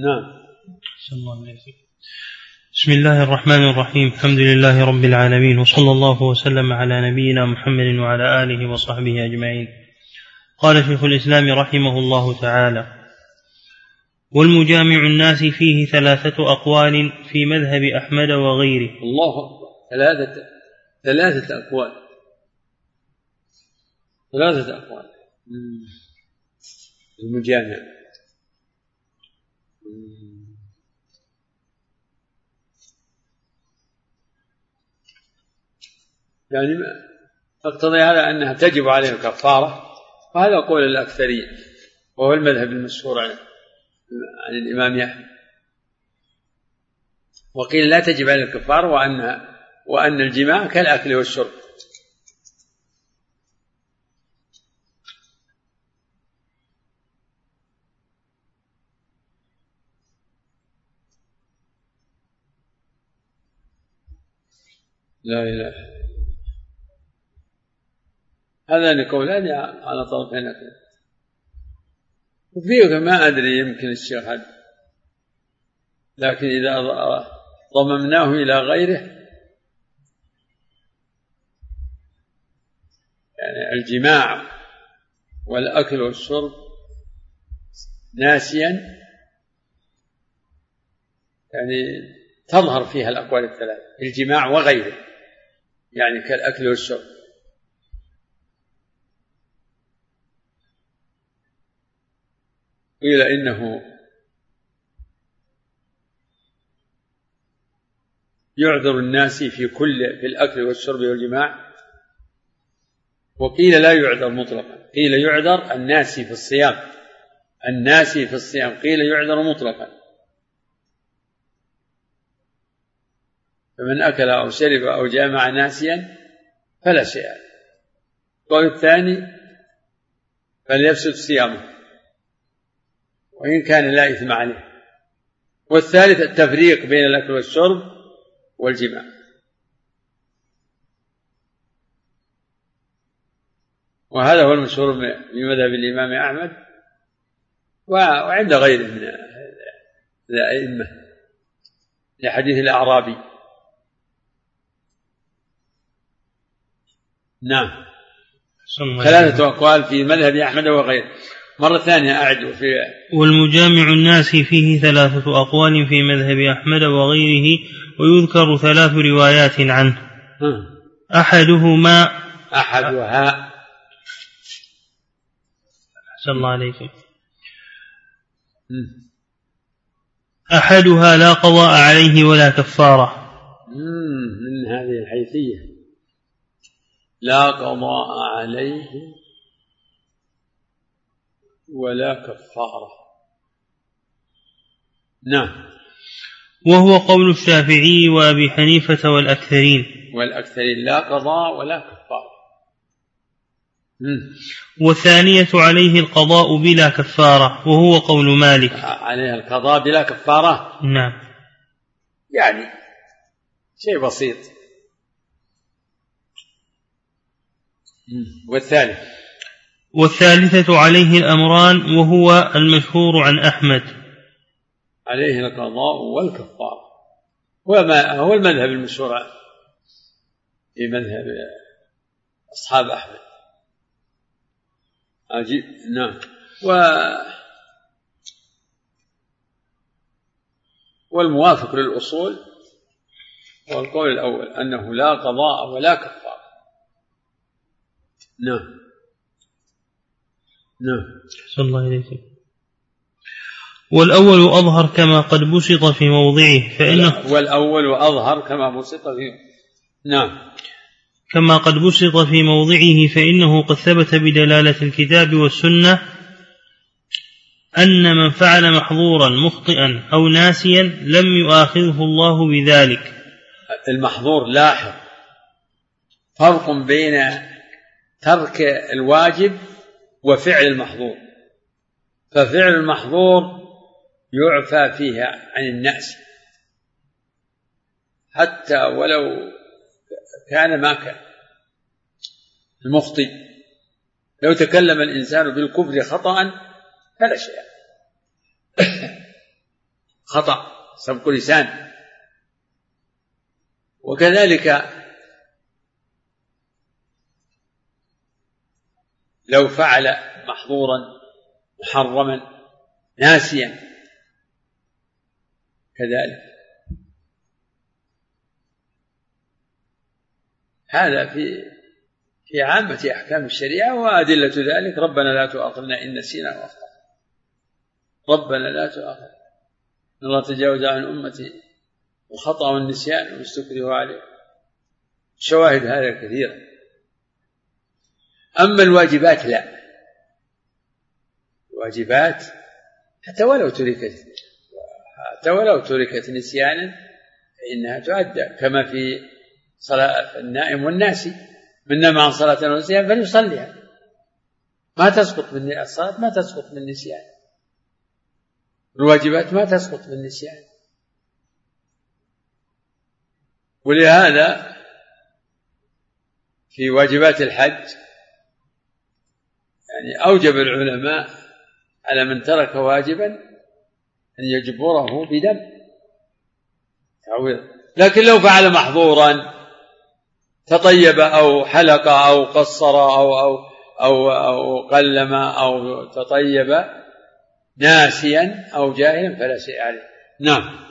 نعم. بسم الله الرحمن الرحيم. الحمد لله رب العالمين وصلى الله وسلم على نبينا محمد وعلى آله وصحبه أجمعين. قال شيخ الإسلام رحمه الله تعالى والمجامع الناس فيه ثلاثة أقوال في مذهب أحمد وغيره. الله أكبر. ثلاثة ثلاثة أقوال. ثلاثة أقوال. المجامع. يعني تقتضي هذا أنها تجب عليه الكفارة وهذا قول الأكثرين وهو المذهب المشهور عن عن الإمام أحمد وقيل لا تجب عليه الكفارة وأن وأن الجماع كالأكل والشرب. لا إله. هذان قولان على طرفين وفيه ما أدري يمكن الشيخ هذا لكن إذا ضممناه إلى غيره يعني الجماع والأكل والشرب ناسيا يعني تظهر فيها الأقوال الثلاث الجماع وغيره. يعني كالأكل والشرب. قيل إنه يعذر الناس في كل في الأكل والشرب والجماع. وقيل لا يعذر مطلقا. قيل يعذر الناس في الصيام. الناس في الصيام. قيل يعذر مطلقا. فمن أكل أو شرب أو جامع ناسيا فلا شيء القول الثاني فليفسد صيامه وإن كان لا إثم عليه. والثالث التفريق بين الأكل والشرب والجماع. وهذا هو المشهور في مذهب الإمام أحمد وعند غيره من الأئمة لحديث الأعرابي. نعم. ثلاثة أقوال في مذهب أحمد وغيره. مرة ثانية أعد في والمجامع الناس فيه ثلاثة أقوال في مذهب أحمد وغيره ويذكر ثلاث روايات عنه. أحدهما أحدها أحسن الله عليكم أحدها لا قضاء عليه ولا كفارة. من هذه الحيثية. لا قضاء عليه ولا كفارة. نعم. وهو قول الشافعي وأبي حنيفة والأكثرين. والأكثرين لا قضاء ولا كفارة. والثانية عليه القضاء بلا كفارة وهو قول مالك. عليه القضاء بلا كفارة؟ نعم. يعني شيء بسيط. والثالث. والثالثة عليه الأمران وهو المشهور عن أحمد. عليه القضاء والكفارة وما هو المذهب المشهور في مذهب أصحاب أحمد. عجيب. نعم. و والموافق للأصول هو القول الأول أنه لا قضاء ولا كفارة نعم. نعم. صلى الله عليه والأول أظهر كما قد بسط في موضعه فإنه والأول أظهر كما بسط في نعم. كما قد بسط في موضعه فإنه قد ثبت بدلالة الكتاب والسنة أن من فعل محظورا مخطئا أو ناسيا لم يؤاخذه الله بذلك. المحظور لاحظ. فرق بين ترك الواجب وفعل المحظور. ففعل المحظور يعفى فيه عن النأس. حتى ولو كان ما كان. المخطئ. لو تكلم الإنسان بالكفر خطأ فلا شيء. خطأ سبق لسان. وكذلك لو فعل محظورا محرما ناسيا كذلك. هذا في في عامة أحكام الشريعة وأدلة ذلك. ربنا لا تؤاخذنا إن نسينا وأخطأنا. ربنا لا تؤاخذنا. الله تجاوز عن أمتي الخطأ والنسيان واستكره عليه شواهد هذا كثيرة. أما الواجبات لا. الواجبات حتى ولو تركت حتى ولو تركت نسيانا فإنها تؤدى كما في صلاة النائم والناسي من نام عن صلاة ونسيان فليصليها. ما تسقط من الصلاة ما تسقط من نسيان الواجبات ما تسقط من نسيان ولهذا في واجبات الحج يعني أوجب العلماء على من ترك واجبا أن يجبره بدم. تعويض. لكن لو فعل محظورا تطيب أو حلق أو قصر أو أو أو أو قلم أو تطيب ناسيا أو جاهلا فلا شيء عليه. نعم.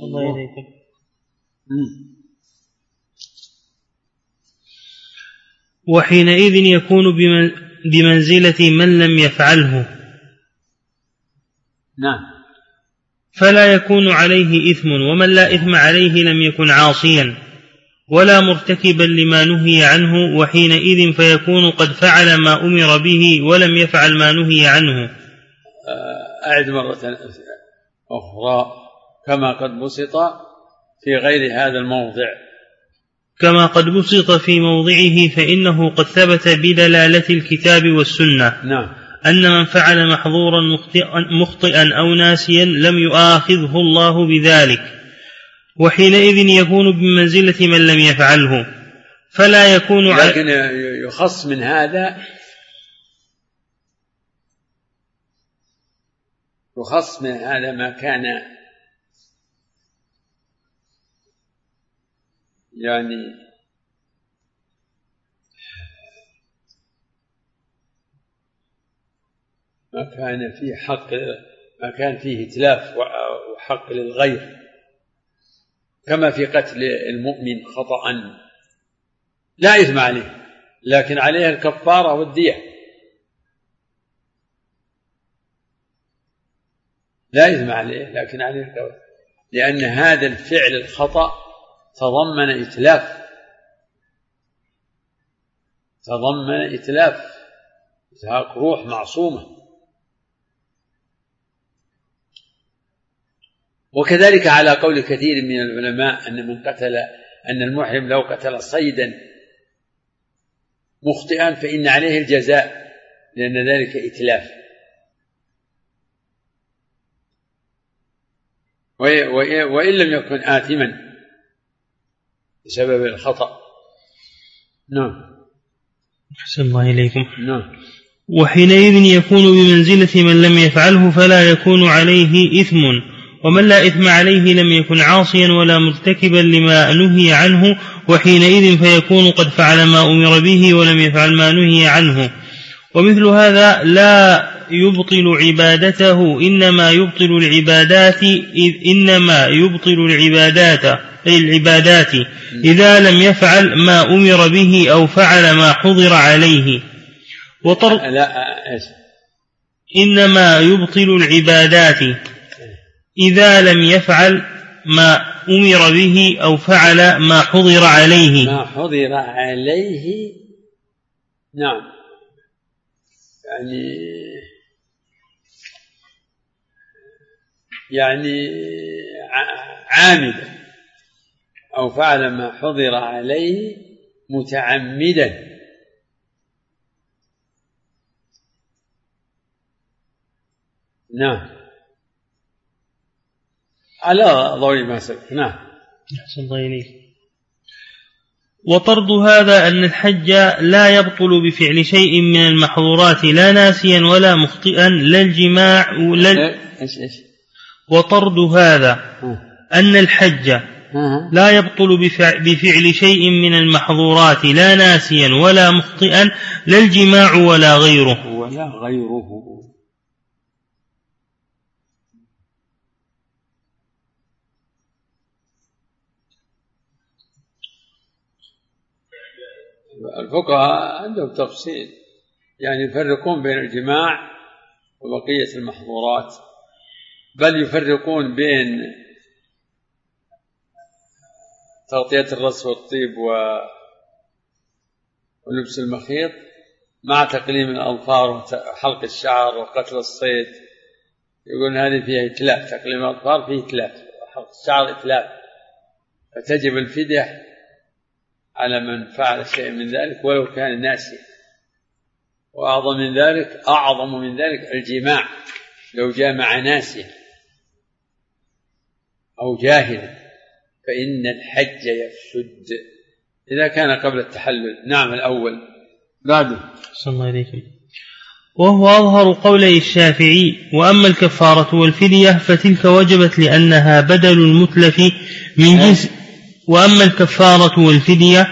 الله إليكم وحينئذ يكون بمنزلة من لم يفعله. نعم. فلا يكون عليه إثم ومن لا إثم عليه لم يكن عاصيا ولا مرتكبا لما نهي عنه وحينئذ فيكون قد فعل ما أمر به ولم يفعل ما نهي عنه. أعد مرة أخرى كما قد بسط في غير هذا الموضع. كما قد بسط في موضعه فإنه قد ثبت بدلالة الكتاب والسنة. نعم. أن من فعل محظورا مخطئا أو ناسيا لم يؤاخذه الله بذلك. وحينئذ يكون بمنزلة من لم يفعله. فلا يكون لكن يخص من هذا يخص من هذا ما كان يعني ما كان فيه حق ما كان فيه إتلاف وحق للغير. كما في قتل المؤمن خطأ. لا إثم عليه لكن عليه الكفارة والدية. لا إثم عليه لكن عليه الكفارة. لأن هذا الفعل الخطأ تضمن إتلاف. تضمن إتلاف. إزهاق روح معصومة. وكذلك على قول كثير من العلماء أن من قتل أن المحرم لو قتل صيدا مخطئا فإن عليه الجزاء لأن ذلك إتلاف. وإن لم يكن آثما بسبب الخطأ. نعم. أحسن الله إليكم. نعم. وحينئذ يكون بمنزلة من لم يفعله فلا يكون عليه إثم ومن لا إثم عليه لم يكن عاصيا ولا مرتكبا لما نهي عنه وحينئذ فيكون قد فعل ما أمر به ولم يفعل ما نهي عنه. ومثل هذا لا يبطل عبادته إنما يبطل العبادات إذ إنما يبطل العبادات أي العبادات إذا لم يفعل ما أمر به أو فعل ما حضر عليه. وطر لا إنما يبطل العبادات إذا لم يفعل ما أمر به أو فعل ما حضر عليه. ما حضر عليه نعم. يعني يعني عامدا أو فعل ما حضر عليه متعمدا. نعم. على ضوء ما سبق نعم. أحسن الله إليك. وطرد هذا أن الحج لا يبطل بفعل شيء من المحظورات لا ناسيا ولا مخطئا لا الجماع لا إيش إيش؟ وطرد هذا أن الحج لا يبطل بفعل شيء من المحظورات لا ناسيا ولا مخطئا لا الجماع ولا غيره. ولا غيره. الفقهاء عندهم تفصيل يعني يفرقون بين الجماع وبقية المحظورات. بل يفرقون بين تغطية الرأس والطيب ولبس المخيط مع تقليم الأظفار وحلق الشعر وقتل الصيد. يقول هذه فيها إتلاف تقليم الأظفار فيه إتلاف وحلق الشعر إتلاف. فتجب الفدية على من فعل شيء من ذلك ولو كان ناسيا. وأعظم من ذلك أعظم من ذلك الجماع. لو جامع ناسيا. أو جاهلا فإن الحج يفسد. إذا كان قبل التحلل. نعم الأول. بعده. صلى الله عليه وهو أظهر قولي الشافعي وأما الكفارة والفدية فتلك وجبت لأنها بدل المتلف من جنس. وأما الكفارة والفدية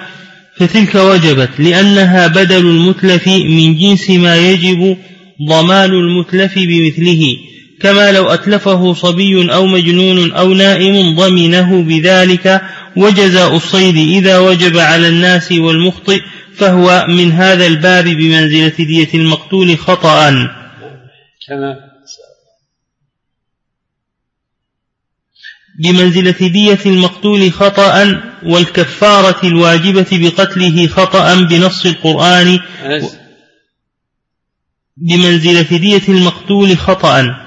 فتلك وجبت لأنها بدل المتلف من جنس ما يجب ضمان المتلف بمثله. كما لو أتلفه صبي أو مجنون أو نائم ضمنه بذلك وجزاء الصيد إذا وجب على الناس والمخطئ فهو من هذا الباب بمنزلة دية المقتول خطأ. كما بمنزلة دية المقتول خطأ والكفارة الواجبة بقتله خطأ بنص القرآن. بمنزلة دية المقتول خطأ.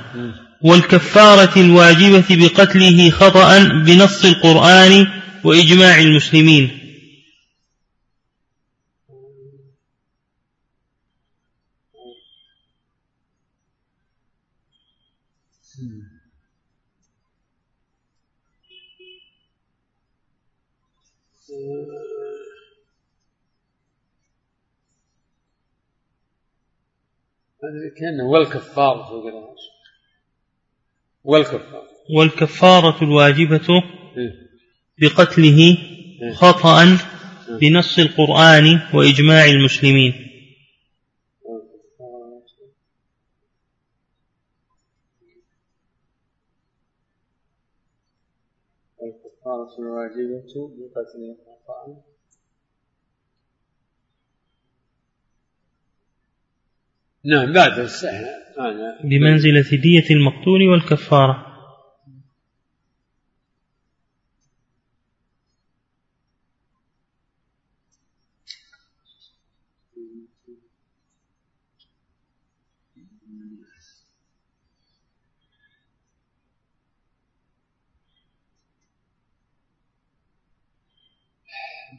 والكفارة الواجبة بقتله خطأ بنص القرآن وإجماع المسلمين. هذا كان والكفارة والكفارة والكفارة الواجبة إيه. بقتله إيه. خطأ إيه. بنص القرآن وإجماع المسلمين الكفارة الواجبة بقتله خطأ نعم بعد السهل. بمنزلة دية المقتول والكفارة.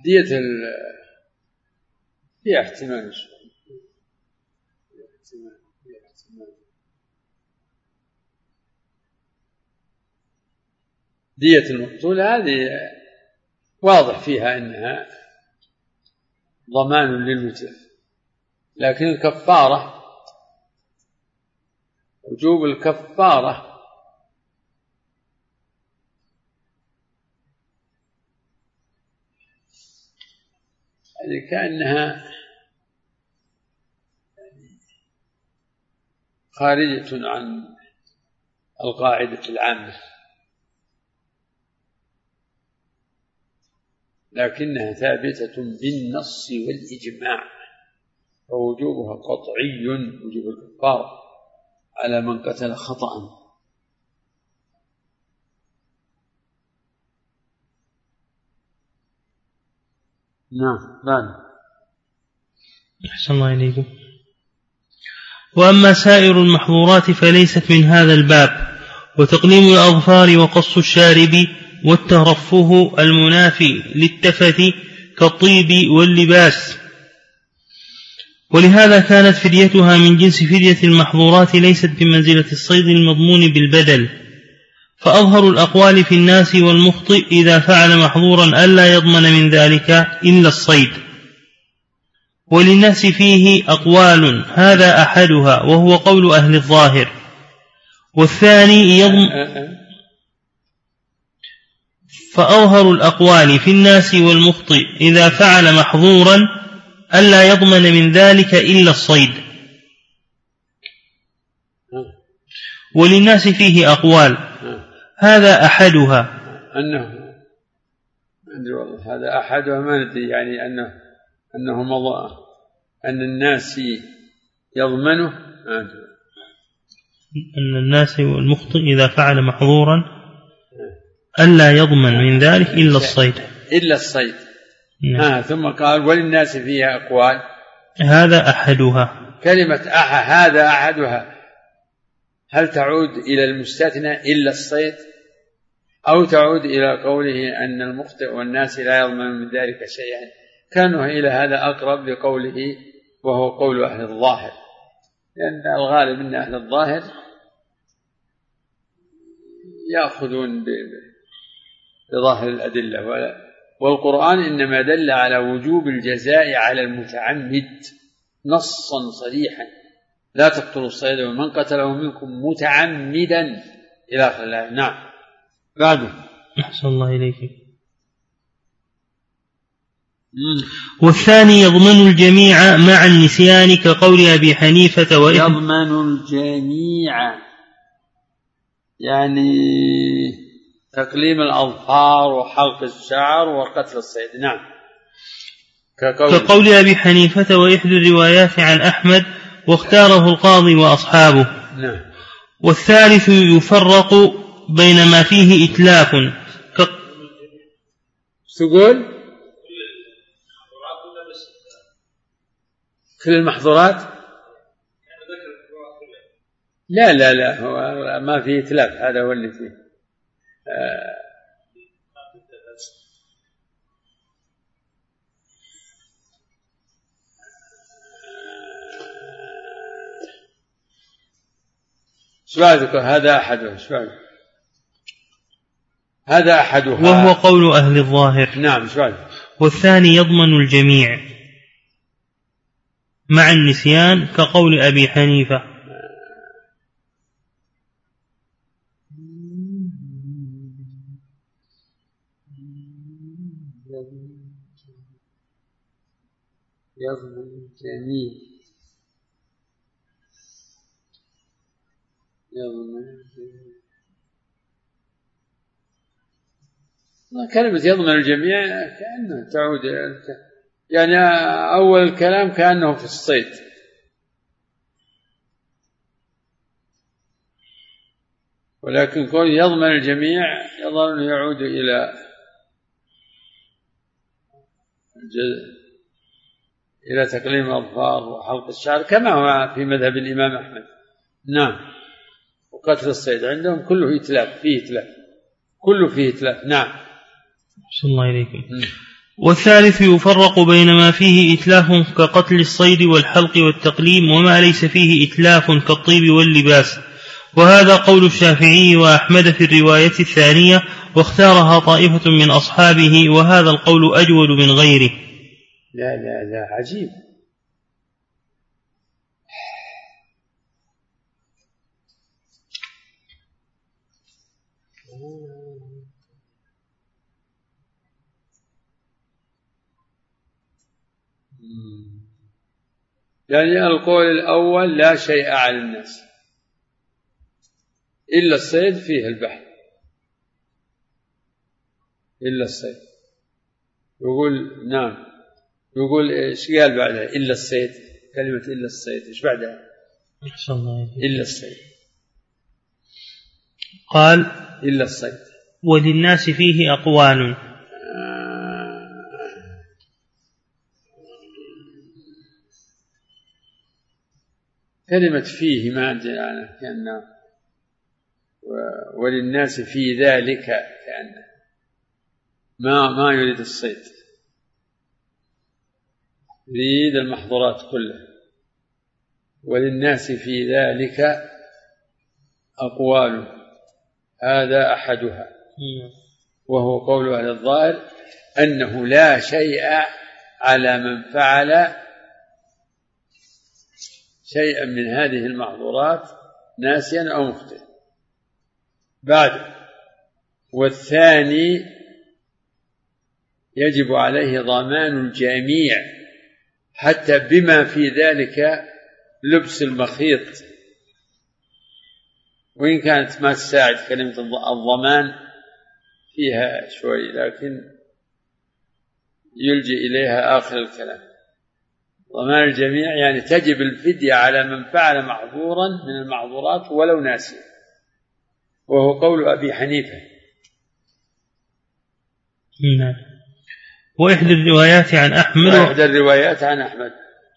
دية ال فيها احتمال دية المقتول هذه واضح فيها أنها ضمان للمتلف لكن الكفارة وجوب الكفارة هذه كأنها خارجة عن القاعدة العامة. لكنها ثابتة بالنص والإجماع فوجوبها قطعي وجوب الكفارة على من قتل خطأ. نعم بعد أحسن الله إليكم وأما سائر المحظورات فليست من هذا الباب وتقليم الأظفار وقص الشارب والترفه المنافي للتفت كالطيب واللباس. ولهذا كانت فديتها من جنس فدية المحظورات ليست بمنزلة الصيد المضمون بالبدل. فأظهر الأقوال في الناس والمخطئ إذا فعل محظورا ألا يضمن من ذلك إلا الصيد. وللناس فيه أقوال هذا أحدها وهو قول أهل الظاهر. والثاني يضمن فأظهر الأقوال في الناس والمخطئ إذا فعل محظورا ألا يضمن من ذلك إلا الصيد. وللناس فيه أقوال هذا أحدها. أنه هذا أحدها ما ندري يعني أنه أنه مضى أن الناس يضمنه. أن الناس والمخطئ إذا فعل محظورا ألا يضمن من ذلك إلا الصيد. إلا الصيد. نعم. آه ثم قال وللناس فيها أقوال. هذا أحدها. كلمة أح هذا أحدها. هل تعود إلى المستثنى إلا الصيد؟ أو تعود إلى قوله أن المخطئ والناس لا يضمن من ذلك شيئا؟ كانوا إلى هذا أقرب لقوله وهو قول أهل الظاهر. لأن الغالب أن أهل الظاهر يأخذون بظاهر الأدلة. والقرآن إنما دل على وجوب الجزاء على المتعمد نصا صريحا. لا تقتلوا الصيد ومن قتله منكم متعمدا. إلى آخر الآية. نعم. بعده. أحسن الله إليك. والثاني يضمن الجميع مع النسيان كقول أبي حنيفة وإحدى يضمن الجميع. يعني تقليم الأظفار وحلق الشعر وقتل الصيد. نعم. كقول, كقول أبي حنيفة وإحدى الروايات عن أحمد واختاره القاضي وأصحابه. نعم. والثالث يفرق بين ما فيه إتلاف. ك... تقول كل المحظورات؟ لا لا لا هو ما في إتلاف هذا هو اللي فيه. آه إيش هذا أحدها إيش هذا أحدها. وهو قول أهل الظاهر. نعم إيش والثاني يضمن الجميع. مع النسيان كقول أبي حنيفة. يضمن الجميع كلمة يضمن الجميع كأنها تعود يعني أول الكلام كأنه في الصيد. ولكن كون يضمن الجميع يظن يعود إلى إلى تقليم الأظفار وحلق الشعر كما هو في مذهب الإمام أحمد. نعم. وقتل الصيد عندهم كله إتلاف فيه إتلاف. كله فيه إتلاف. نعم. أحسن الله إليكم والثالث يفرق بين ما فيه إتلاف كقتل الصيد والحلق والتقليم وما ليس فيه إتلاف كالطيب واللباس. وهذا قول الشافعي وأحمد في الرواية الثانية واختارها طائفة من أصحابه وهذا القول أجود من غيره. لا لا لا عجيب. يعني القول الأول لا شيء على الناس. إلا الصيد فيه البحث إلا الصيد. يقول نعم. يقول إيش قال بعدها؟ إلا الصيد. كلمة إلا الصيد. إيش بعدها؟ إلا الصيد. قال إلا الصيد. وللناس فيه أقوال. كلمة فيه ما أدري أنا كأنه وللناس في ذلك كأنه ما ما يريد الصيد. يريد المحظورات كلها. وللناس في ذلك أقوال. هذا أحدها. وهو قول أهل الظاهر أنه لا شيء على من فعل شيئا من هذه المحظورات ناسيا أو مخطئا بعد والثاني يجب عليه ضمان الجميع حتى بما في ذلك لبس المخيط. وإن كانت ما تساعد كلمة الضمان فيها شوي لكن يلجئ إليها آخر الكلام. ضمان الجميع يعني تجب الفدية على من فعل معذورا من المعذورات ولو ناسيا. وهو قول أبي حنيفة. نعم. وإحدى الروايات عن أحمد. وإحدى الروايات عن أحمد.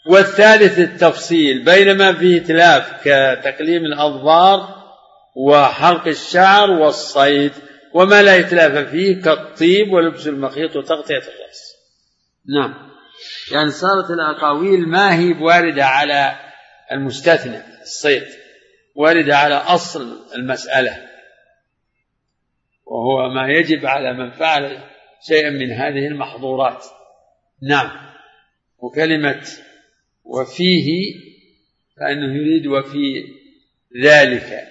والثالث التفصيل بينما فيه تلاف كتقليم الأظفار وحلق الشعر والصيد وما لا يتلاف فيه كالطيب ولبس المخيط وتغطية الرأس. نعم. يعني صارت الأقاويل ما هي واردة على المستثنى الصيد واردة على أصل المسألة. وهو ما يجب على من فعل شيئا من هذه المحظورات. نعم. وكلمة وفيه فإنه يريد وفي ذلك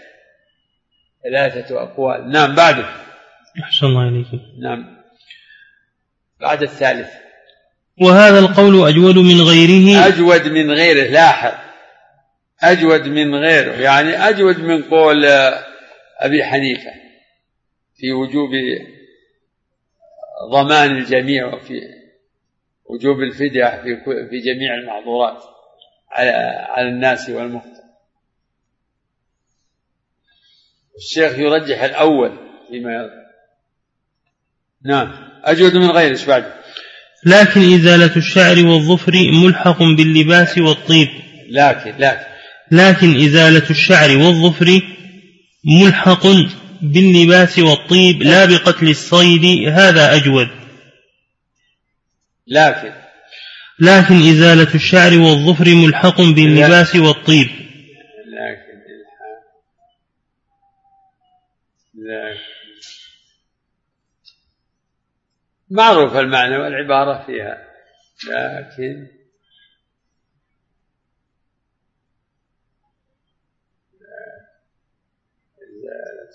ثلاثة أقوال. نعم بعده. أحسن الله إليكم نعم. بعد الثالث. وهذا القول أجود من غيره. أجود من غيره لاحظ. أجود من غيره يعني أجود من قول أبي حنيفة في وجوب ضمان الجميع وفي وجوب الفدية في في جميع المعذورات على على الناس والمخطئ الشيخ يرجح الأول فيما يظهر نعم. أجود من غيره إيش بعد؟ لكن إزالة الشعر والظفر ملحق باللباس والطيب. لكن لكن. لكن إزالة الشعر والظفر ملحق باللباس والطيب لا. بقتل الصيد هذا أجود. لكن. لكن إزالة الشعر والظفر ملحق باللباس والطيب لكن لكن معروف المعنى والعبارة فيها. لكن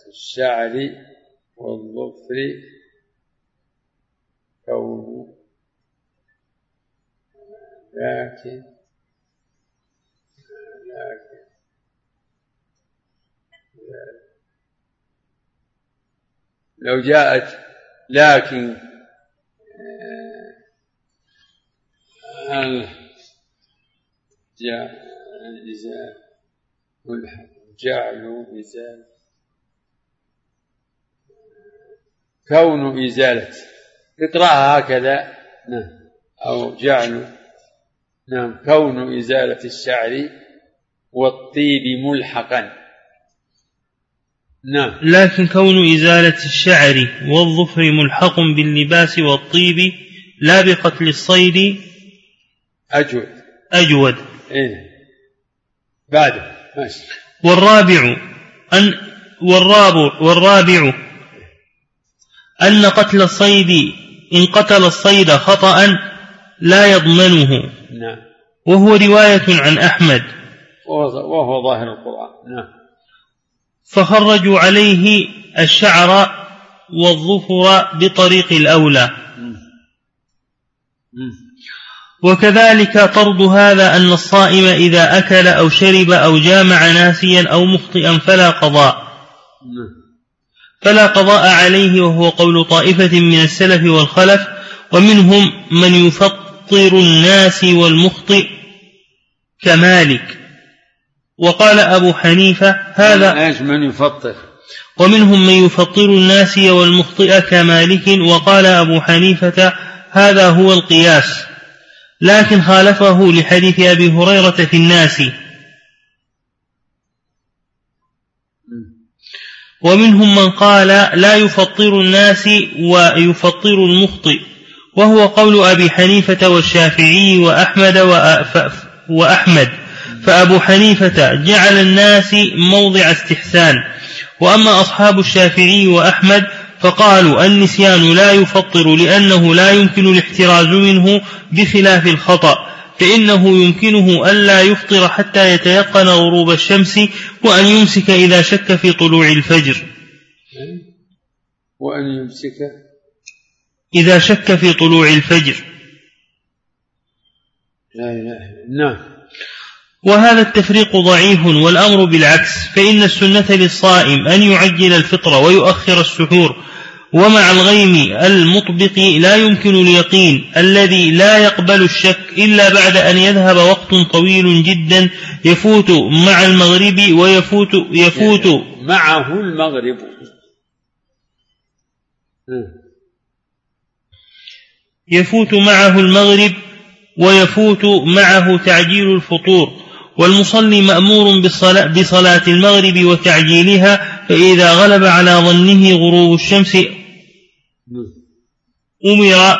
الشعر والظفر كون لكن لكن لو جاءت لكن جعلوا إزالة. كون إزالة. اقرأها هكذا. نعم. أو جعل. نعم. كون إزالة الشعر والطيب ملحقا. نعم. لكن كون إزالة الشعر والظفر ملحق باللباس والطيب لا بقتل الصيد أجود. أجود. إيه. بعده. ماشي. والرابع أن والرابع والرابع أن قتل الصيد إن قتل الصيد خطأ لا يضمنه. نعم. وهو رواية عن أحمد. وهو ظاهر القرآن. نعم. فخرجوا عليه الشعر والظفر بطريق الأولى. وكذلك طرد هذا أن الصائم إذا أكل أو شرب أو جامع ناسيا أو مخطئا فلا قضاء. فلا قضاء عليه وهو قول طائفة من السلف والخلف ومنهم من يفطر الناس والمخطئ كمالك. وقال أبو حنيفة هذا إيش من يفطر؟ ومنهم من يفطر الناس والمخطئ كمالك وقال أبو حنيفة هذا هو القياس. لكن خالفه لحديث أبي هريرة في الناس. ومنهم من قال لا يفطر الناس ويفطر المخطئ. وهو قول أبي حنيفة والشافعي وأحمد وأحمد. فأبو حنيفة جعل الناس موضع استحسان. وأما أصحاب الشافعي وأحمد فقالوا النسيان لا يفطر لأنه لا يمكن الاحتراز منه بخلاف الخطأ فإنه يمكنه ألا يفطر حتى يتيقن غروب الشمس وأن يمسك إذا شك في طلوع الفجر. وأن يمسك إذا شك في طلوع الفجر. لا إله نعم. وهذا التفريق ضعيف والأمر بالعكس فإن السنة للصائم أن يعجل الفطر ويؤخر السحور ومع الغيم المطبق لا يمكن اليقين الذي لا يقبل الشك إلا بعد أن يذهب وقت طويل جدا يفوت مع المغرب ويفوت يفوت يعني معه المغرب. يفوت معه المغرب ويفوت معه تعجيل الفطور. والمصلي مأمور بصلاة المغرب وتعجيلها فإذا غلب على ظنه غروب الشمس أمر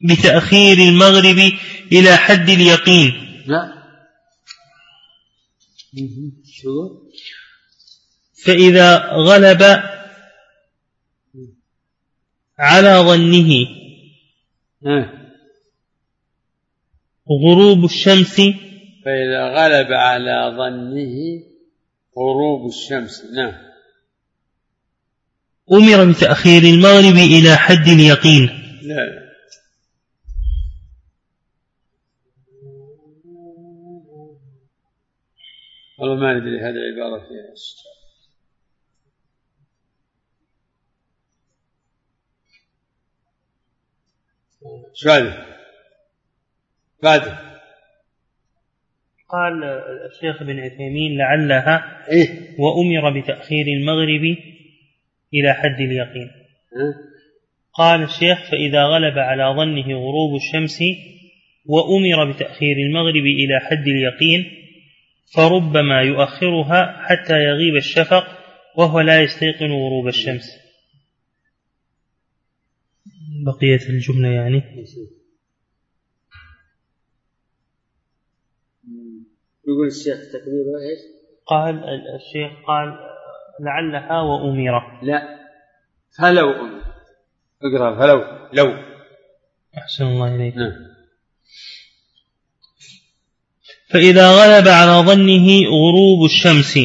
بتأخير المغرب إلى حد اليقين. لا. فإذا غلب على ظنه غروب الشمس فإذا غلب على ظنه غروب الشمس. نعم. أمر بتأخير المغرب إلى حد اليقين. لا. والله ما ندري هذه العبارة فيها شو هذا؟ بعده قال الشيخ ابن عثيمين لعلها إيه؟ وأمر بتأخير المغرب إلى حد اليقين. قال الشيخ فإذا غلب على ظنه غروب الشمس وأمر بتأخير المغرب إلى حد اليقين فربما يؤخرها حتى يغيب الشفق وهو لا يستيقن غروب الشمس. بقية الجملة يعني. يقول الشيخ تكبيره إيش؟ قال الشيخ قال لعلها وأمر لا. فلو أمر اقرأ فلو لو. أحسن الله إليك. نعم. فإذا غلب على ظنه غروب الشمس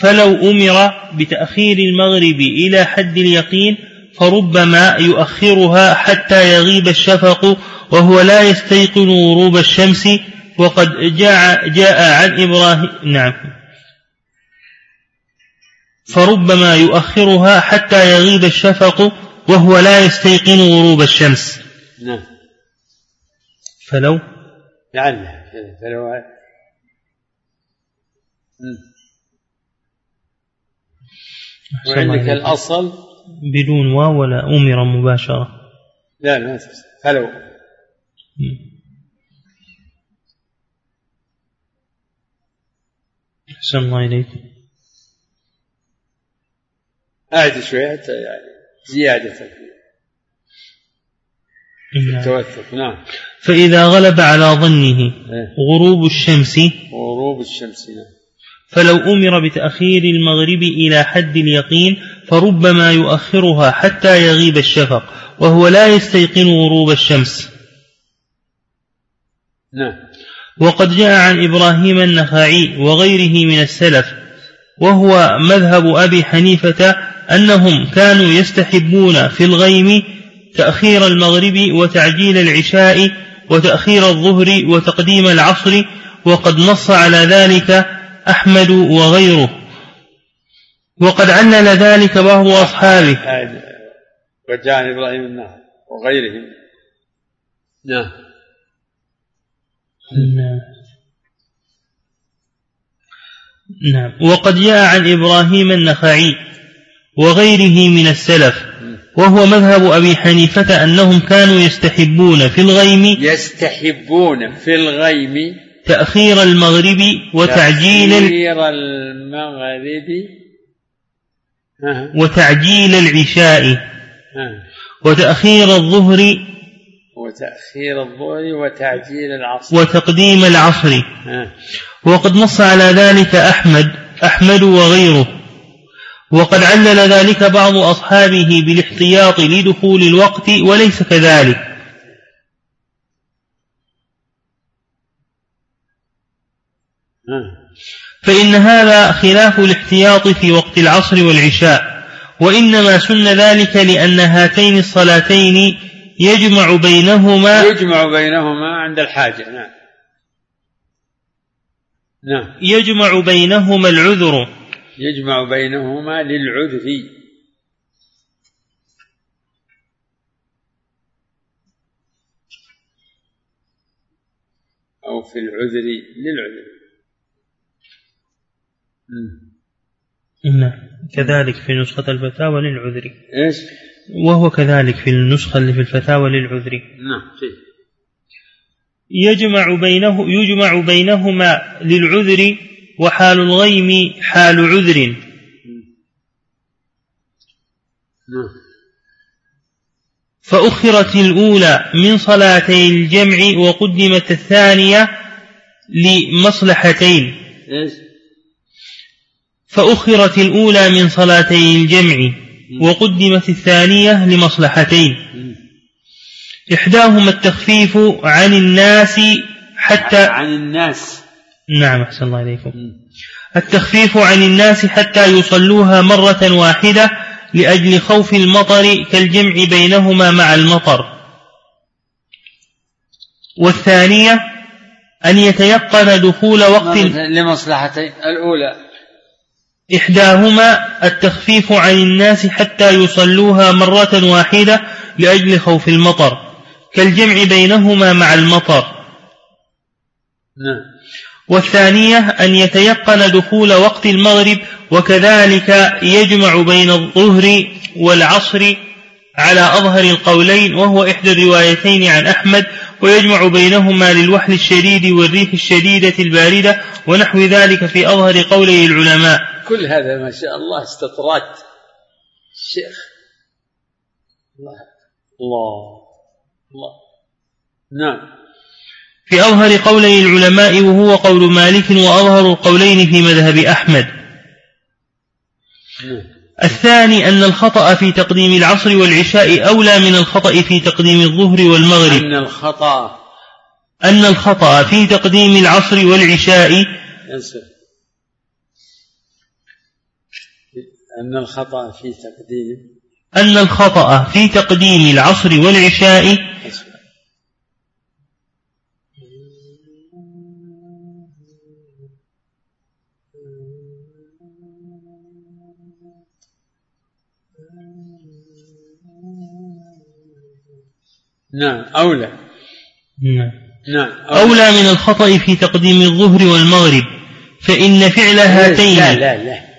فلو أمر بتأخير المغرب إلى حد اليقين فربما يؤخرها حتى يغيب الشفق وهو لا يستيقن غروب الشمس وقد جاء جاء عن إبراهيم نعم. فربما يؤخرها حتى يغيب الشفق وهو لا يستيقن غروب الشمس. نعم. فلو لعله فلو وعندك الأصل؟ بدون واو ولا أمر مباشرة. لا ما فلو. أحسن الله إليك أعد شوية حتى يعني زيادة. التوثق نعم. فإذا غلب على ظنه إيه. غروب الشمس غروب الشمس نعم. فلو أمر بتأخير المغرب إلى حد اليقين فربما يؤخرها حتى يغيب الشفق وهو لا يستيقن غروب الشمس. نعم. وقد جاء عن إبراهيم النخعي وغيره من السلف وهو مذهب أبي حنيفة أنهم كانوا يستحبون في الغيم تأخير المغرب وتعجيل العشاء وتأخير الظهر وتقديم العصر وقد نص على ذلك أحمد وغيره. وقد علل ذلك بعض أصحابه. وجاء عن إبراهيم النخعي وغيرهم. نعم. نعم. نعم. وقد جاء عن إبراهيم النخعي وغيره من السلف وهو مذهب أبي حنيفة أنهم كانوا يستحبون في الغيم يستحبون في الغيم تأخير المغرب وتعجيل تأخير المغرب. وتعجيل العشاء وتأخير الظهر وتأخير الظهر وتعجيل العصر. وتقديم العصر. وقد نص على ذلك أحمد أحمد وغيره. وقد علل ذلك بعض أصحابه بالاحتياط لدخول الوقت وليس كذلك. فإن هذا خلاف الاحتياط في وقت العصر والعشاء وإنما سن ذلك لأن هاتين الصلاتين يجمع بينهما يجمع بينهما عند الحاجة نعم. نعم. يجمع بينهما العذر. يجمع بينهما للعذر. أو في العذر للعذر. نعم. كذلك في نسخة الفتاوى للعذر. إيش؟ وهو كذلك في النسخة اللي في الفتاوى للعذر. نعم يجمع بينه يجمع بينهما للعذر وحال الغيم حال عذر. نعم. فأخرت الأولى من صلاتي الجمع وقدمت الثانية لمصلحتين؟ فأخرت الأولى من صلاتي الجمع. وقدمت الثانية لمصلحتين. إحداهما التخفيف عن الناس حتى عن الناس. نعم أحسن الله إليكم. التخفيف عن الناس حتى يصلوها مرة واحدة لأجل خوف المطر كالجمع بينهما مع المطر. والثانية أن يتيقن دخول وقت لمصلحتين. الأولى إحداهما التخفيف عن الناس حتى يصلوها مرة واحدة لأجل خوف المطر كالجمع بينهما مع المطر. نعم. والثانية أن يتيقن دخول وقت المغرب وكذلك يجمع بين الظهر والعصر على أظهر القولين وهو إحدى الروايتين عن أحمد ويجمع بينهما للوحل الشديد والريح الشديدة الباردة ونحو ذلك في أظهر قولي العلماء. كل هذا ما شاء الله استطراد. الشيخ الله. الله. الله. نعم. في أظهر قولي العلماء وهو قول مالك وأظهر القولين في مذهب أحمد. نعم. الثاني أن الخطأ في تقديم العصر والعشاء أولى من الخطأ في تقديم الظهر والمغرب. أن الخطأ. أن الخطأ في تقديم العصر والعشاء ينصف أن الخطأ في تقديم أن الخطأ في تقديم العصر والعشاء نعم أولى. نعم. نعم أولى, أولى من الخطأ في تقديم الظهر والمغرب فإن فعل هاتين لا لا لا.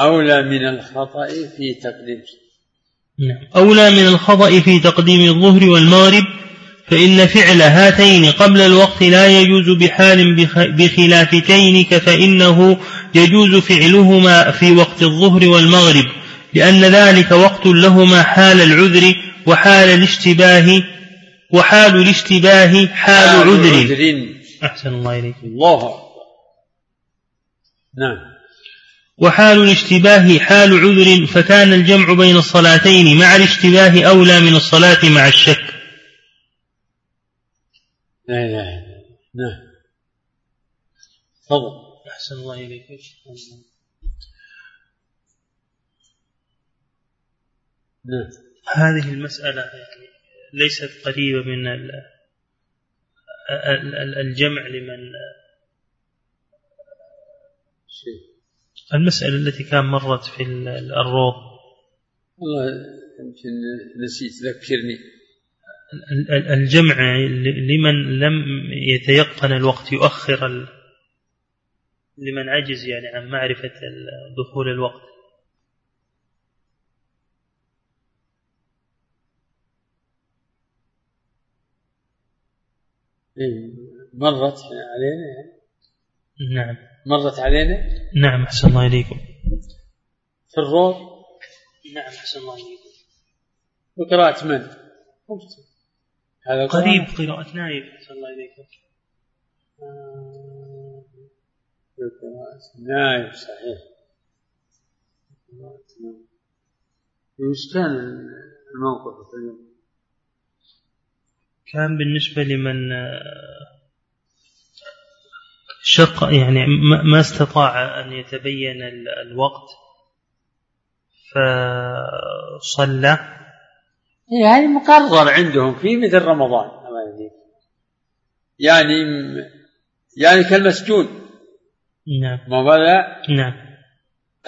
أولى من الخطأ في تقديم نعم. أولى من الخطأ في تقديم الظهر والمغرب فإن فعل هاتين قبل الوقت لا يجوز بحال بخلافتين فإنه يجوز فعلهما في وقت الظهر والمغرب لأن ذلك وقت لهما حال العذر وحال الاشتباه وحال الاشتباه حال عذر. أحسن الله إليك. الله نعم. وحال الاشتباه حال عذر فكان الجمع بين الصلاتين مع الاشتباه أولى من الصلاة مع الشك. لا إله إلا نعم. تفضل. أحسن الله إليك. نعم. هذه المسألة يعني ليست قريبة من الجمع لمن المسألة التي كان مرت في الروض. والله يمكن نسيت ذكرني. الجمع لمن لم يتيقن الوقت يؤخر لمن عجز يعني عن معرفة دخول الوقت. إيه، مرت علينا يعني. نعم. مرت علينا؟ نعم أحسن الله إليكم. في الروض نعم أحسن الله إليكم. وقراءة من؟ هذا قريب قراءة. نايف صلى الله إليكم. نايف صحيح. وش كان الموقف في اليوم؟ كان بالنسبة لمن شق يعني ما استطاع أن يتبين الوقت. فصلى. يعني مقرر عندهم في مثل رمضان يعني يعني كالمسجون. نعم. ما نعم.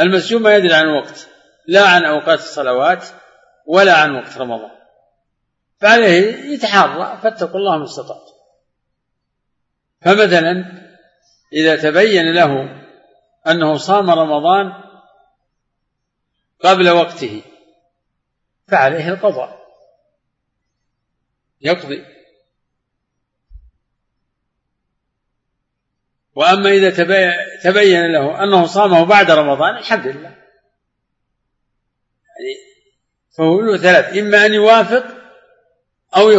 المسجون ما يدري عن وقت لا عن أوقات الصلوات ولا عن وقت رمضان. فعليه يتحرى فاتقوا الله ما استطعت. فمثلا إذا تبين له أنه صام رمضان قبل وقته فعليه القضاء. يقضي. وأما إذا تبين له أنه صامه بعد رمضان الحمد لله. يعني فهو له ثلاث إما أن يوافق أو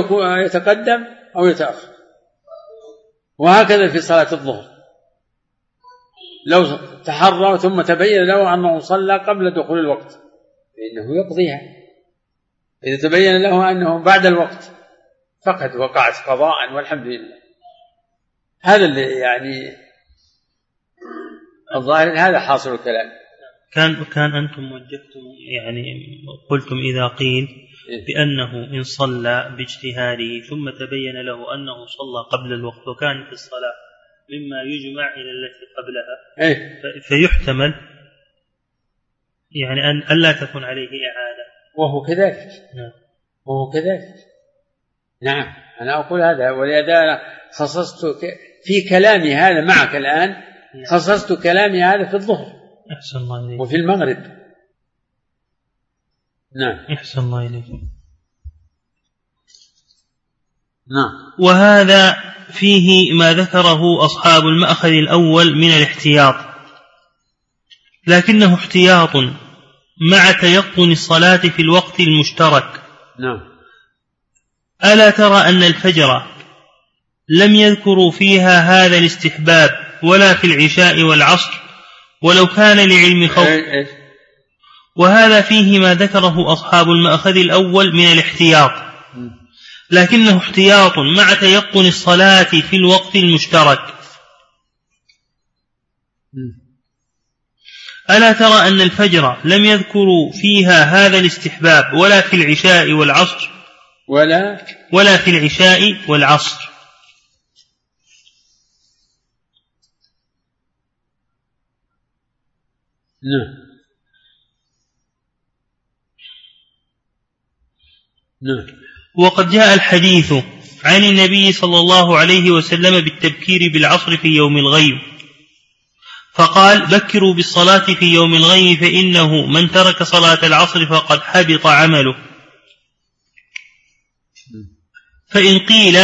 يتقدم أو يتأخر. وهكذا في صلاة الظهر. لو تحرى ثم تبين له أنه صلى قبل دخول الوقت فإنه يقضيها. إذا تبين له أنه بعد الوقت فقد وقعت قضاء والحمد لله. هذا اللي يعني الظاهر هذا حاصل الكلام. كان كان أنتم وجهتم يعني قلتم إذا قيل إيه. بأنه إن صلى باجتهاده ثم تبين له أنه صلى قبل الوقت وكانت الصلاة. مما يجمع إلى التي قبلها. إيه؟ فيحتمل يعني ان الا تكون عليه إعادة. وهو كذلك. نعم. وهو كذلك. نعم. أنا أقول هذا ولهذا خصصت في كلامي هذا معك الآن نعم. خصصت كلامي هذا في الظهر. أحسن الله إليك. وفي المغرب. نعم. أحسن الله إليك. نعم. وهذا فيه ما ذكره أصحاب المأخذ الأول من الاحتياط. لكنه احتياط مع تيقن الصلاة في الوقت المشترك. نعم. ألا ترى أن الفجر لم يذكروا فيها هذا الاستحباب ولا في العشاء والعصر ولو كان لعلم خوف؟ وهذا فيه ما ذكره أصحاب المأخذ الأول من الاحتياط. لكنه احتياط مع تيقن الصلاة في الوقت المشترك. ألا ترى أن الفجر لم يذكروا فيها هذا الاستحباب ولا في العشاء والعصر؟ ولا ولا في العشاء والعصر. نعم. نعم. وقد جاء الحديث عن النبي صلى الله عليه وسلم بالتبكير بالعصر في يوم الغيب. فقال بكروا بالصلاة في يوم الغيب فإنه من ترك صلاة العصر فقد حبط عمله. فإن قيل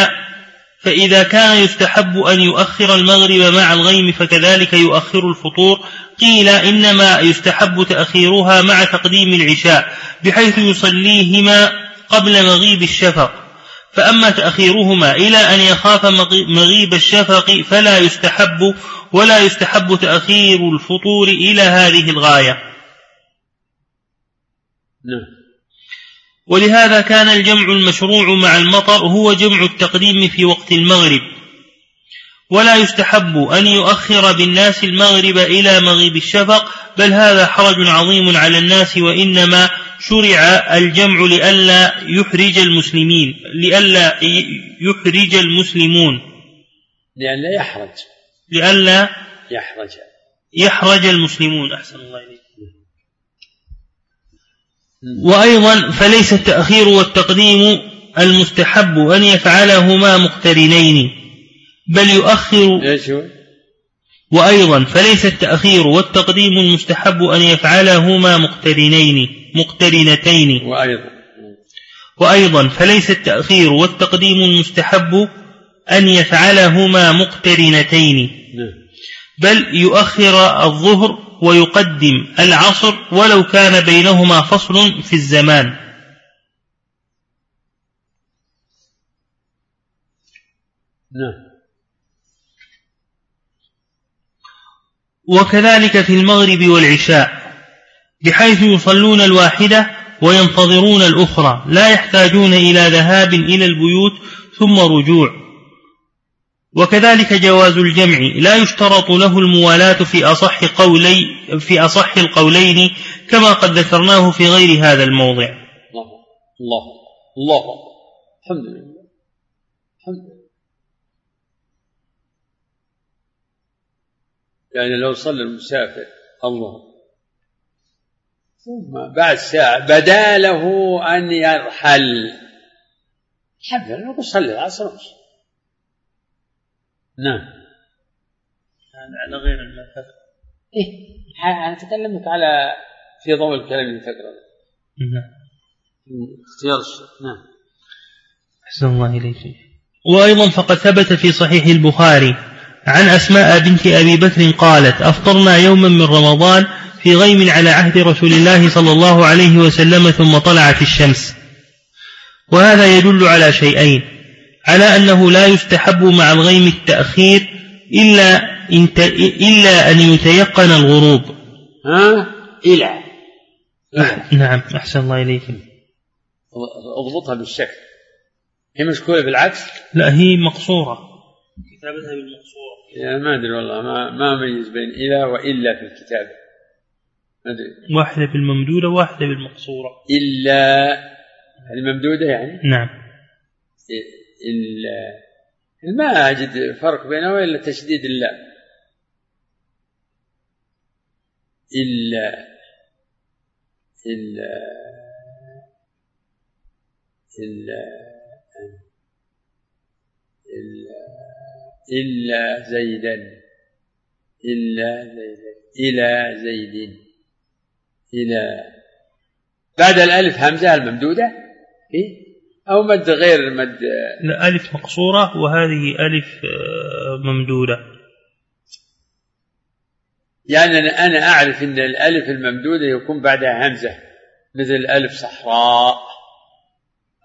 فإذا كان يستحب أن يؤخر المغرب مع الغيم فكذلك يؤخر الفطور. قيل إنما يستحب تأخيرها مع تقديم العشاء بحيث يصليهما قبل مغيب الشفق. فأما تأخيرهما إلى أن يخاف مغيب الشفق فلا يستحب ولا يستحب تأخير الفطور إلى هذه الغاية. نعم. ولهذا كان الجمع المشروع مع المطر هو جمع التقديم في وقت المغرب. ولا يستحب أن يؤخر بالناس المغرب إلى مغيب الشفق بل هذا حرج عظيم على الناس وإنما شرع الجمع لئلا يحرج المسلمين لئلا يحرج المسلمون. لئلا يحرج. لئلا يحرج. يحرج المسلمون. أحسن الله إليك. وأيضا فليس التأخير والتقديم المستحب أن يفعلهما مقترنين بل يؤخر وأيضا فليس التأخير والتقديم المستحب أن يفعلهما مقترنين. مقترنتين. وأيضا. وأيضا فليس التأخير والتقديم المستحب أن يفعلهما مقترنتين. نعم. بل يؤخر الظهر ويقدم العصر ولو كان بينهما فصل في الزمان. نعم. وكذلك في المغرب والعشاء. بحيث يصلون الواحدة وينتظرون الأخرى لا يحتاجون إلى ذهاب إلى البيوت ثم رجوع. وكذلك جواز الجمع لا يشترط له الموالاة في أصح قولي في أصح القولين كما قد ذكرناه في غير هذا الموضع. الله الله الله. الحمد لله. الحمد لله. يعني لو صلى المسافر الله. ثم بعد ساعة بدا له أن يرحل. الحمد لله نقول صلي العصر. نعم. على غير المذهب إيه أنا أتكلم لك على في ضوء الكلام اللي تقرأ نعم اختيار الشيخ. نعم. أحسن الله إليك. وأيضا فقد ثبت في صحيح البخاري عن أسماء بنت أبي بكر قالت أفطرنا يوما من رمضان في غيم على عهد رسول الله صلى الله عليه وسلم ثم طلعت الشمس. وهذا يدل على شيئين. على أنه لا يستحب مع الغيم التأخير إلا إن إلا أن يتيقن الغروب. ها؟ إلى. نعم أحسن الله إليكم أضبطها بالشكل. هي مشكولة بالعكس؟ لا هي مقصورة. كتابتها بالمقصورة يا ما أدري والله ما ما أميز بين إلى وإلا في الكتاب. ما أدري واحدة بالممدودة واحدة بالمقصورة. إلا الممدودة يعني؟ نعم. ما أجد فرق بينه إلا تشديد اللام إلا. إلا. إلا. إلا. إلا زيدا. إلا زيدا. إلى زيد إلى بعد الألف همزة الممدودة إيه؟ أو مد غير مد. ألف مقصورة وهذه ألف آه، ممدودة. يعني أنا أعرف أن الألف الممدودة يكون بعدها همزة مثل ألف صحراء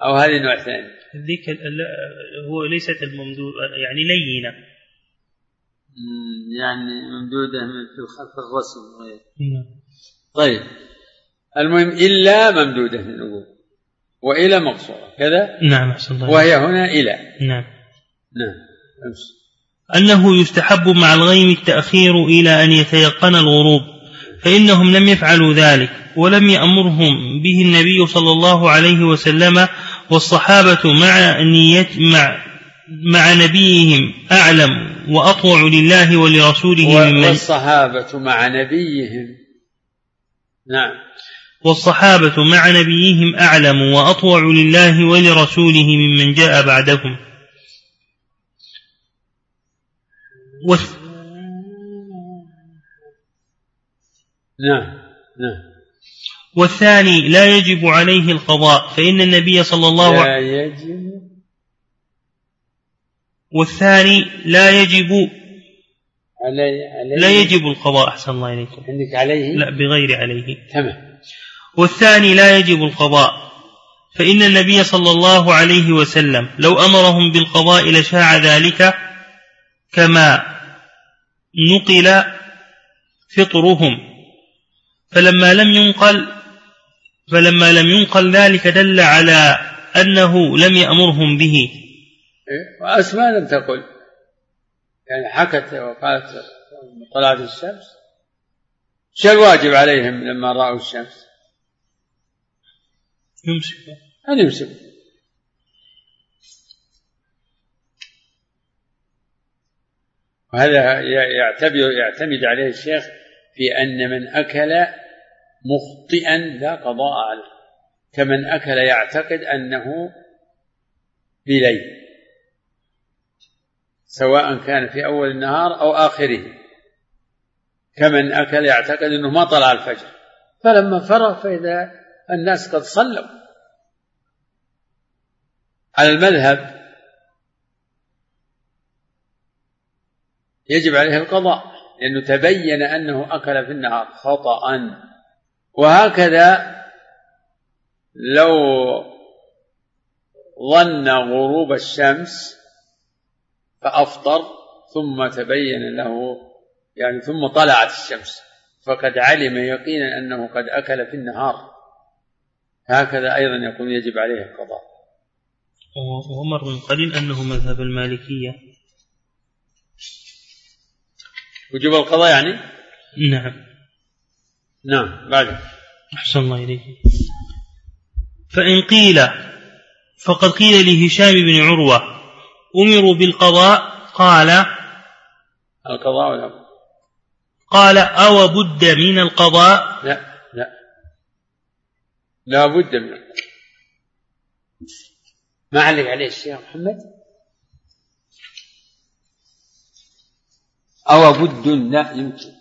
أو هذه نوع ثاني. ذيك هو ليست الممدود يعني لينة. يعني ممدودة في الرسم. غير نعم. طيب. المهم إلا ممدودة نقول وإلى مقصورة. كذا؟ نعم أحسن الله وهي هنا إلى. نعم. نعم أمس. أنه يستحب مع الغيم التأخير إلى أن يتيقن الغروب فإنهم لم يفعلوا ذلك ولم يأمرهم به النبي صلى الله عليه وسلم والصحابة مع نية مع مع نبيهم أعلم وأطوع لله ولرسوله ممن والصحابة مع نبيهم. نعم. والصحابة مع نبيهم أعلم وأطوع لله ولرسوله ممن جاء بعدهم. والث... نعم نعم. والثاني لا يجب عليه القضاء فإن النبي صلى الله عليه لا يجب. والثاني لا يجب علي علي لا يجب القضاء. أحسن الله إليكم عندك عليه؟ لا بغير عليه. تمام. والثاني لا يجب القضاء. فإن النبي صلى الله عليه وسلم لو أمرهم بالقضاء لشاع ذلك كما نقل فطرهم. فلما لم ينقل فلما لم ينقل ذلك دل على أنه لم يأمرهم به. إيه؟ وأسماء لم تقل. يعني حكت وقالت طلعت الشمس. شو الواجب عليهم لما رأوا الشمس؟ يمسك أن يمسك وهذا يعتبر يعتمد عليه الشيخ في أن من أكل مخطئا لا قضاء عليه. كمن أكل يعتقد أنه بليل. سواء كان في أول النهار أو آخره. كمن أكل يعتقد أنه ما طلع الفجر. فلما فرغ فإذا الناس قد صلوا. على المذهب يجب عليه القضاء لأنه تبين أنه أكل في النهار خطأ. وهكذا لو ظن غروب الشمس فأفطر ثم تبين له يعني ثم طلعت الشمس فقد علم يقينا أنه قد أكل في النهار. هكذا أيضا يكون يجب عليه القضاء. ومر من قليل أنه مذهب المالكية. وجوب القضاء يعني؟ نعم. نعم بعد أحسن الله إليك. فإن قيل فقد قيل لهشام بن عروة أمروا بالقضاء قال القضاء ولا قال أو بد من القضاء؟ لا. لا بد من القضاء ما علق عليه الشيخ محمد. أو بد لا يمكن.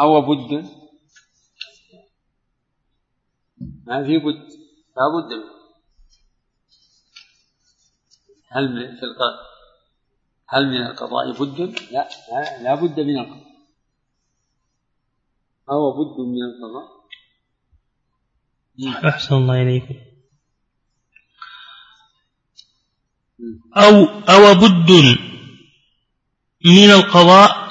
أو بد. ما في بد. لا بد منه هل من في القضاء هل من القضاء بد؟ لا لا, لا بد من القضاء. أو بد من القضاء؟ أحسن الله إليكم. أو أو بد من القضاء؟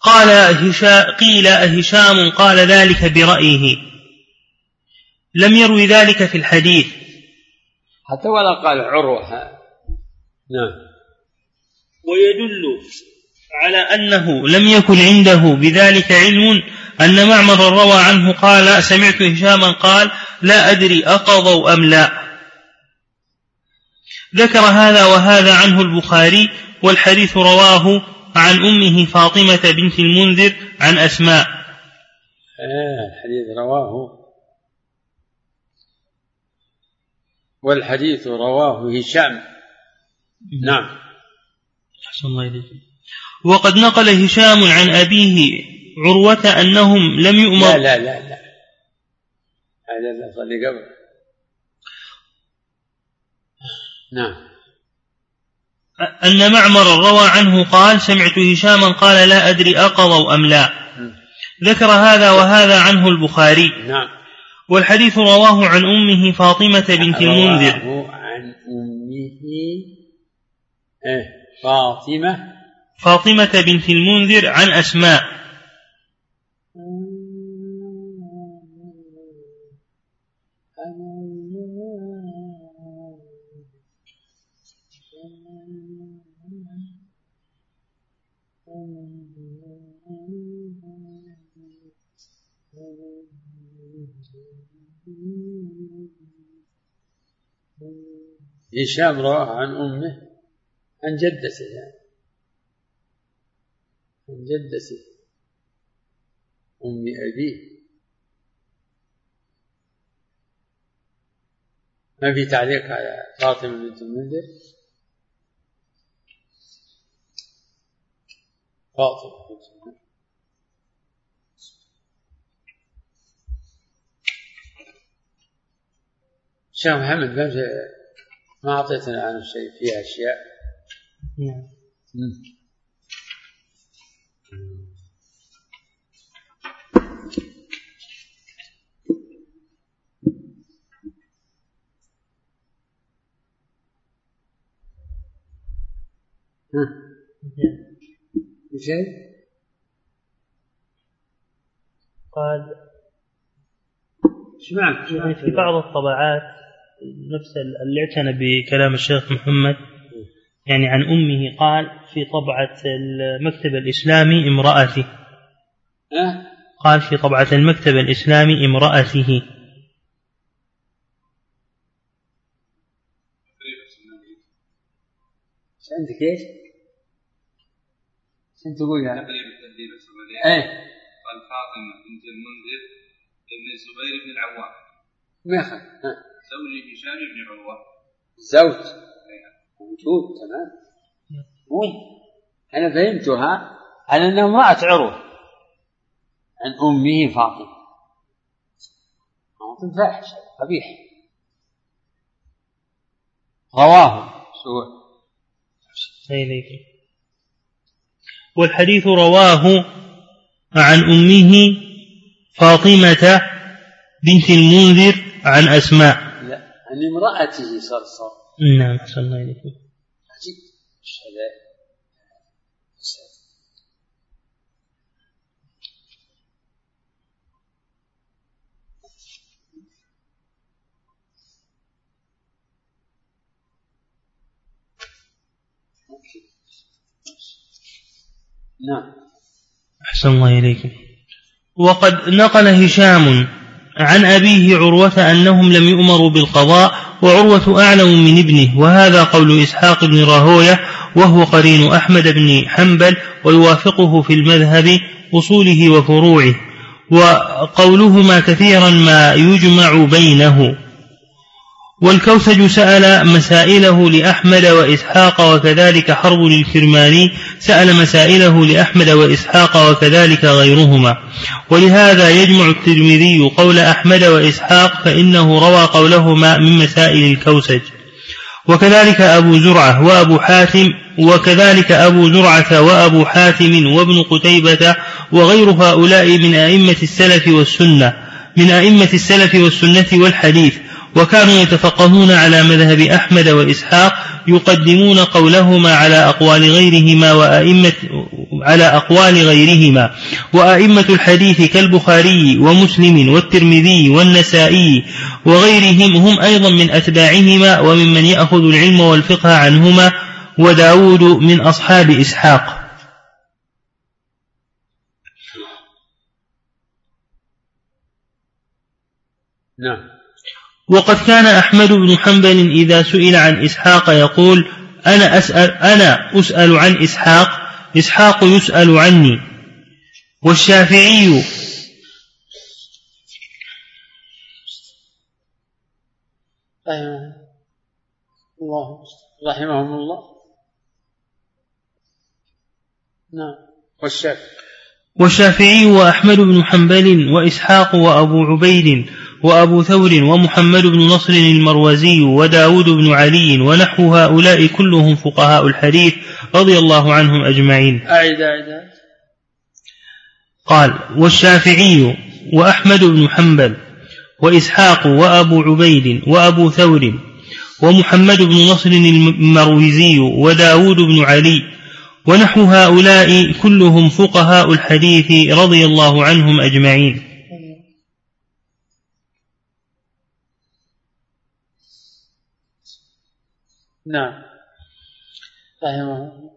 قال هشام قيل هشام قال ذلك برأيه. لم يروي ذلك في الحديث. حتى ولا قال عروة. نعم. ويدل على أنه لم يكن عنده بذلك علم أن معمر روى عنه قال سمعت هشاما قال لا أدري أقضوا أم لا. ذكر هذا وهذا عنه البخاري والحديث رواه عن أمه فاطمة بنت المنذر عن أسماء. آه الحديث رواه. والحديث رواه هشام. نعم. أحسن الله إليك. وقد نقل هشام عن أبيه عروة أنهم لم يؤمر لا لا لا لا. هذا لا صلي قبل. نعم. أن معمر روى عنه قال سمعت هشاما قال لا أدري أقضوا أم لا. ذكر هذا وهذا عنه البخاري. نعم. والحديث رواه عن أمه فاطمة بنت المنذر. عن أمه إيه فاطمة فاطمة بنت المنذر عن أسماء. هشام رواه عن أمه عن جدته يعني. عن جدته أم أبيه ما في تعليق على فاطمة بنت المنذر؟ فاطمة بنت المنذر. شيخ محمد ما أعطيتنا عن شيء فيها أشياء؟ نعم. شيء قال؟ يعني في بعض الطبعات نفس اللي اعتنى بكلام الشيخ محمد يعني عن أمه قال في طبعة المكتب الإسلامي امرأته أه؟ قال في طبعة المكتب الإسلامي امرأته عندك إيش؟ شنو تقول يعني؟ إيه. قال فاطمة بنت المنذر ابن الزبير بن العوام. ما يخالف. زوج هشام بن عروة. زوج. موجود تمام. أنا فهمتها على أنها امرأة عروة. عن أمه فاطمة. موطن فاحش قبيح. رواه. سوء إليك والحديث رواه عن أمه فاطمة بنت المنذر عن أسماء. لا عن امرأته صرصر. نعم أحسن الله إليكم عجيب. إيش هذا؟ نعم. أحسن الله إليكم وقد نقل هشام عن أبيه عروة أنهم لم يؤمروا بالقضاء وعروة أعلم من ابنه وهذا قول إسحاق بن راهوية وهو قرين أحمد بن حنبل ويوافقه في المذهب أصوله وفروعه وقولهما كثيرا ما يجمع بينه. والكوسج سأل مسائله لأحمد وإسحاق وكذلك حرب الكرماني سأل مسائله لأحمد وإسحاق وكذلك غيرهما. ولهذا يجمع الترمذي قول أحمد وإسحاق فإنه روى قولهما من مسائل الكوسج وكذلك أبو زرعة وأبو حاتم وكذلك أبو زرعة وأبو حاتم وابن قتيبة وغير هؤلاء من أئمة السلف والسنة من أئمة السلف والسنة والحديث. وكانوا يتفقهون على مذهب أحمد وإسحاق يقدمون قولهما على أقوال غيرهما وأئمة على أقوال غيرهما. وأئمة الحديث كالبخاري ومسلم والترمذي والنسائي وغيرهم هم أيضا من أتباعهما وممن يأخذ العلم والفقه عنهما وداود من أصحاب إسحاق. نعم. وقد كان أحمد بن حنبل إذا سئل عن إسحاق يقول أنا أسأل أنا أسأل عن إسحاق إسحاق يسأل عني. والشافعي الله رحمهم الله. نعم. والشافعي. والشافعي وأحمد بن حنبل وإسحاق وأبو عبيد. وأبو ثور ومحمد بن نصر المروزي وداود بن علي ونحو هؤلاء كلهم فقهاء الحديث رضي الله عنهم أجمعين. أعد أعد قال والشافعي وأحمد بن حنبل وإسحاق وأبو عبيد وأبو ثور ومحمد بن نصر المروزي وداود بن علي ونحو هؤلاء كلهم فقهاء الحديث رضي الله عنهم أجمعين. نعم. رحمه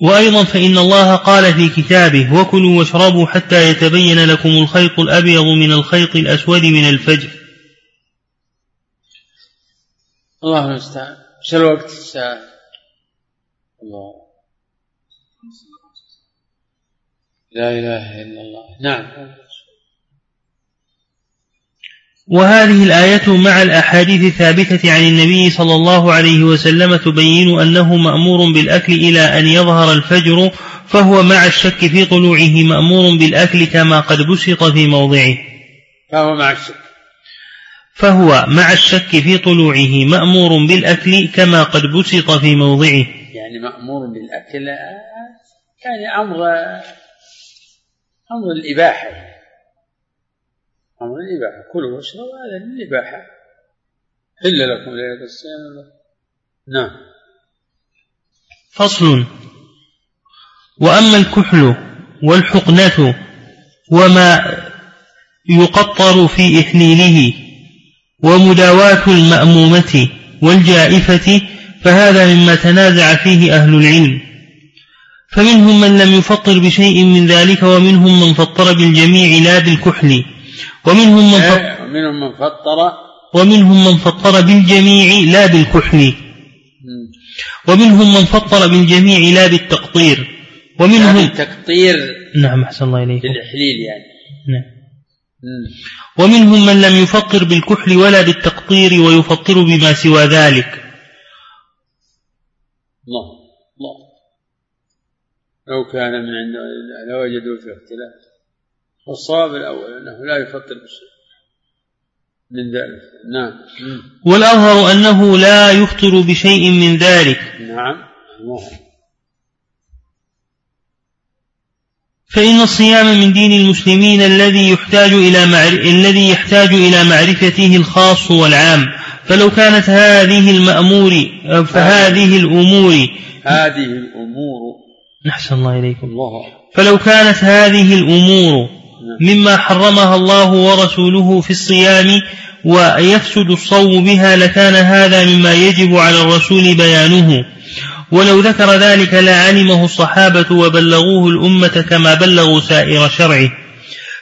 وأيضا فإن الله قال في كتابه وكلوا واشربوا حتى يتبين لكم الخيط الأبيض من الخيط الأسود من الفجر. الله المستعان. إيش الوقت الساعة؟ الله. لا إله إلا الله. نعم. وهذه الآية مع الأحاديث الثابتة عن النبي صلى الله عليه وسلم تبين أنه مأمور بالأكل إلى أن يظهر الفجر فهو مع الشك في طلوعه مأمور بالأكل كما قد بسط في موضعه. فهو مع الشك. فهو مع الشك في طلوعه مأمور بالأكل كما قد بسط في موضعه. يعني مأمور بالأكل يعني أمر أمر الإباحة. أمر الإباحة كلوا واشربوا هذا للإباحة حل لكم ليلة الصيام. نعم. فصل. وأما الكحل والحقنة وما يقطر في إحليله ومداواة المأمومة والجائفة فهذا مما تنازع فيه أهل العلم. فمنهم من لم يفطر بشيء من ذلك ومنهم من فطر بالجميع لا بالكحل. ومنهم من فطر إيه، ومنهم من فطر. ومنهم من فطر بالجميع لا بالكحل. ومنهم من فطر بالجميع لا بالتقطير. ومنهم التقطير نعم أحسن الله إليك بالإحليل يعني. نعم. ومنهم من لم يفطر بالكحل ولا بالتقطير ويفطر بما سوى ذلك. الله الله. لو كان من عند الله لوجدوا في اختلاف. والصواب الأول أنه لا يفطر بشيء من ذلك. نعم. والأظهر أنه لا يفطر بشيء من ذلك. نعم. الله. فإن الصيام من دين المسلمين الذي يحتاج إلى. الذي يحتاج إلى معرفته الخاص والعام. فلو كانت هذه المأمور فهذه الأمور هذه الأمور. نحسن الله إليكم. الله فلو كانت هذه الأمور مما حرمها الله ورسوله في الصيام ويفسد الصوم بها لكان هذا مما يجب على الرسول بيانه. ولو ذكر ذلك لعلمه الصحابة وبلغوه الأمة كما بلغوا سائر شرعه.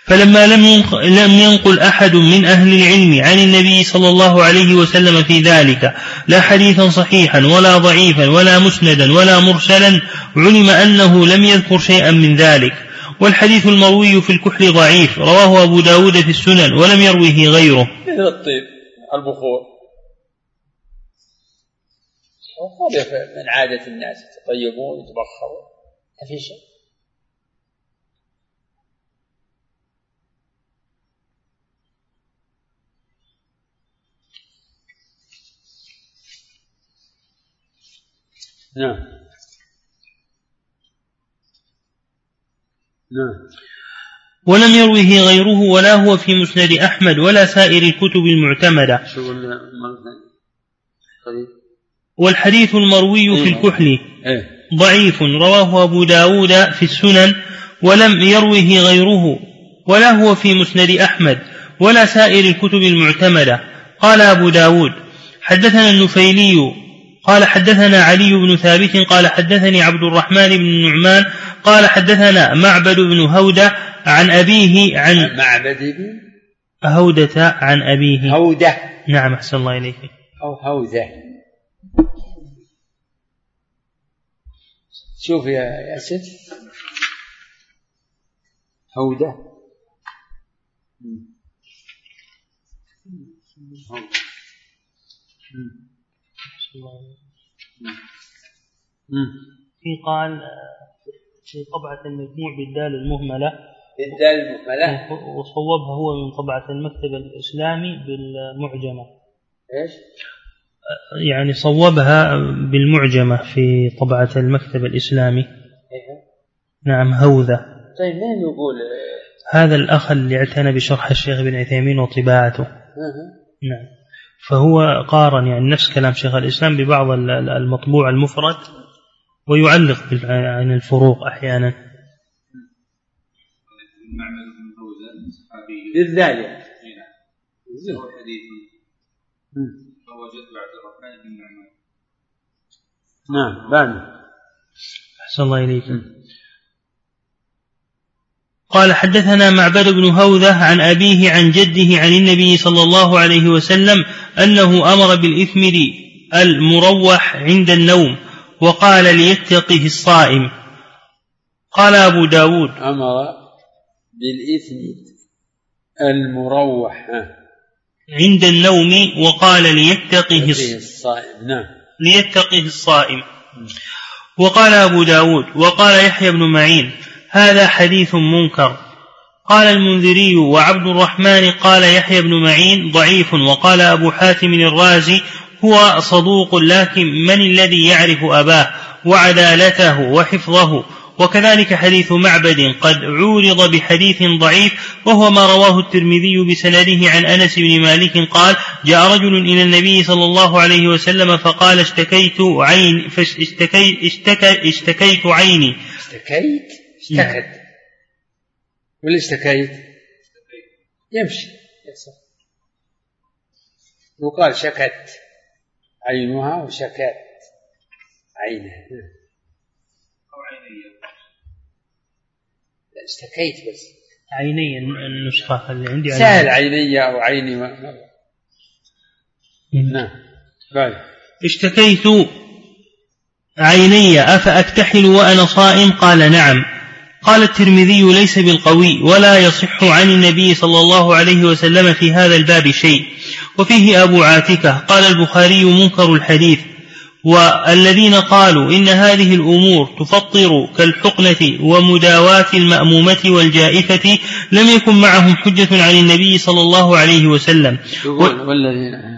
فلما لم لم ينقل أحد من أهل العلم عن النبي صلى الله عليه وسلم في ذلك لا حديثا صحيحا ولا ضعيفا ولا مسندا ولا مرسلا علم أنه لم يذكر شيئا من ذلك. والحديث المروي في الكحل ضعيف رواه أبو داود في السنن ولم يروه غيره. مثل الطيب البخور. وهذا من عادة الناس يتطيبون يتبخرون. ما في شيء. نعم. ولم يروه غيره ولا هو في مسند أحمد ولا سائر الكتب المعتمدة؟ طيب. والحديث المروي في الكحل. إيه. ضعيف. رواه أبو داود في السنن. ولم يروه غيره ولا هو في مسند أحمد ولا سائر الكتب المعتمدة. قال أبو داود حدثنا النفيلي قال حدثنا علي بن ثابت قال حدثني عبد الرحمن بن النعمان قال حدثنا معبد بن هودة عن أبيه عن معبد بن هودة عن أبيه. هودة. نعم أحسن الله إليك. أو هوذة شوف يا ياسر. هودة. في قال في طبعة المجموع بالدال المهملة. بالدال المهملة. وصوبها هو من طبعة المكتب الإسلامي بالمعجمة. إيش؟ يعني صوبها بالمعجمة في طبعة المكتب الإسلامي. إيه. نعم هوذة طيب مين يقول؟ هذا الأخ اللي اعتنى بشرح الشيخ ابن عثيمين وطباعته. نعم. فهو قارن يعني نفس كلام شيخ الإسلام ببعض ال- ال- المطبوع المفرد. ويعلق عن الفروق أحيانا. الرحمن بن نعمان نعم بعد. أحسن الله إليكم قال حدثنا معبد بن هوذة عن أبيه عن جده عن النبي صلى الله عليه وسلم أنه أمر بالإثمر المروح عند النوم. وقال ليتقه الصائم. قال أبو داود. أمر بالإثم المروح. عند النوم وقال ليتقه الصائم. نعم. ليتقه الصائم. وقال أبو داود. وقال يحيى بن معين. هذا حديث منكر. قال المنذري وعبد الرحمن قال يحيى بن معين ضعيف. وقال أبو حاتم الرازي هو صدوق لكن من الذي يعرف أباه وعدالته وحفظه؟ وكذلك حديث معبد قد عورض بحديث ضعيف وهو ما رواه الترمذي بسنده عن أنس بن مالك قال جاء رجل إلى النبي صلى الله عليه وسلم فقال اشتكيت عين فاشتكيت اشتكى اشتكيت عيني. اشتكيت؟ اشتكت. ولا اشتكيت؟ يمشي. يصح. يقال شكت. عينها وشكت عينها. أو عيني لا، اشتكيت بس. عيني النسخة اللي عندي. سهل عيني أو عيني ما- ما- نعم. بعد اشتكيت. عيني أفأكتحل وأنا صائم؟ قال نعم. قال الترمذي ليس بالقوي ولا يصح عن النبي صلى الله عليه وسلم في هذا الباب شيء. وفيه أبو عاتكة قال البخاري منكر الحديث والذين قالوا إن هذه الأمور تفطر كالحقنة ومداواة المأمومة والجائفة لم يكن معهم حجة عن النبي صلى الله عليه وسلم. والذين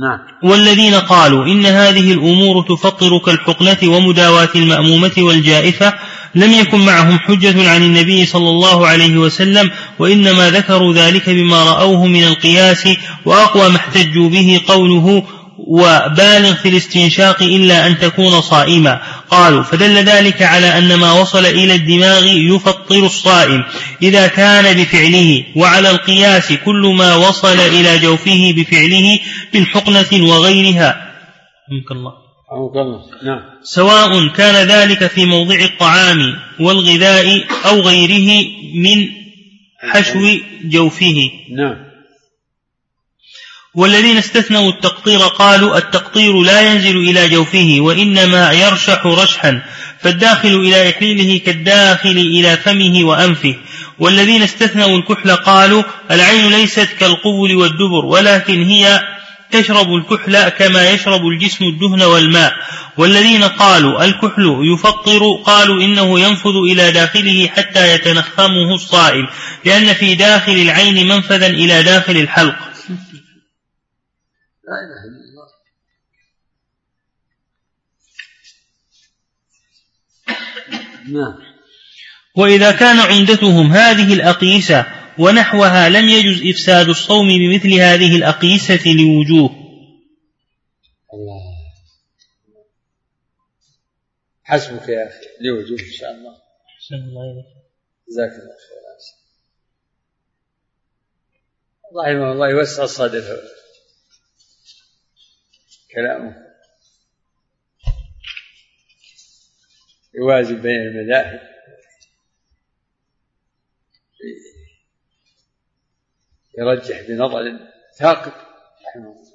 نعم. والذين قالوا إن هذه الأمور تفطر كالحقنة ومداواة المأمومة والجائفة لم يكن معهم حجة عن النبي صلى الله عليه وسلم وإنما ذكروا ذلك بما رأوه من القياس وأقوى ما احتجوا به قوله وبالغ في الاستنشاق إلا أن تكون صائما. قالوا فدل ذلك على أن ما وصل إلى الدماغ يفطر الصائم. إذا كان بفعله وعلى القياس كل ما وصل إلى جوفه بفعله من حقنة وغيرها الله. نعم. سواء كان ذلك في موضع الطعام والغذاء أو غيره من حشو جوفه. نعم. والذين استثنوا التقطير قالوا التقطير لا ينزل إلى جوفه وإنما يرشح رشحا فالداخل إلى إحليله كالداخل إلى فمه وأنفه. والذين استثنوا الكحل قالوا العين ليست كالقبل والدبر ولكن هي تشرب الكحل كما يشرب الجسم الدهن والماء. والذين قالوا الكحل يفطر قالوا إنه ينفذ إلى داخله حتى يتنخمه الصائم لأن في داخل العين منفذا إلى داخل الحلق. لا إله إلا الله. نعم. وإذا كان عمدتهم هذه الأقيسة ونحوها لم يجز إفساد الصوم بمثل هذه الأقيسة لوجوه. الله. حسبك يا أخي لوجوه إن شاء الله. أحسن الله إليك. جزاك الله خير. رحمه الله يوسع صدره كلامه. يوازن بين المذاهب. يرجح بنظر ثاقب. رحمه الله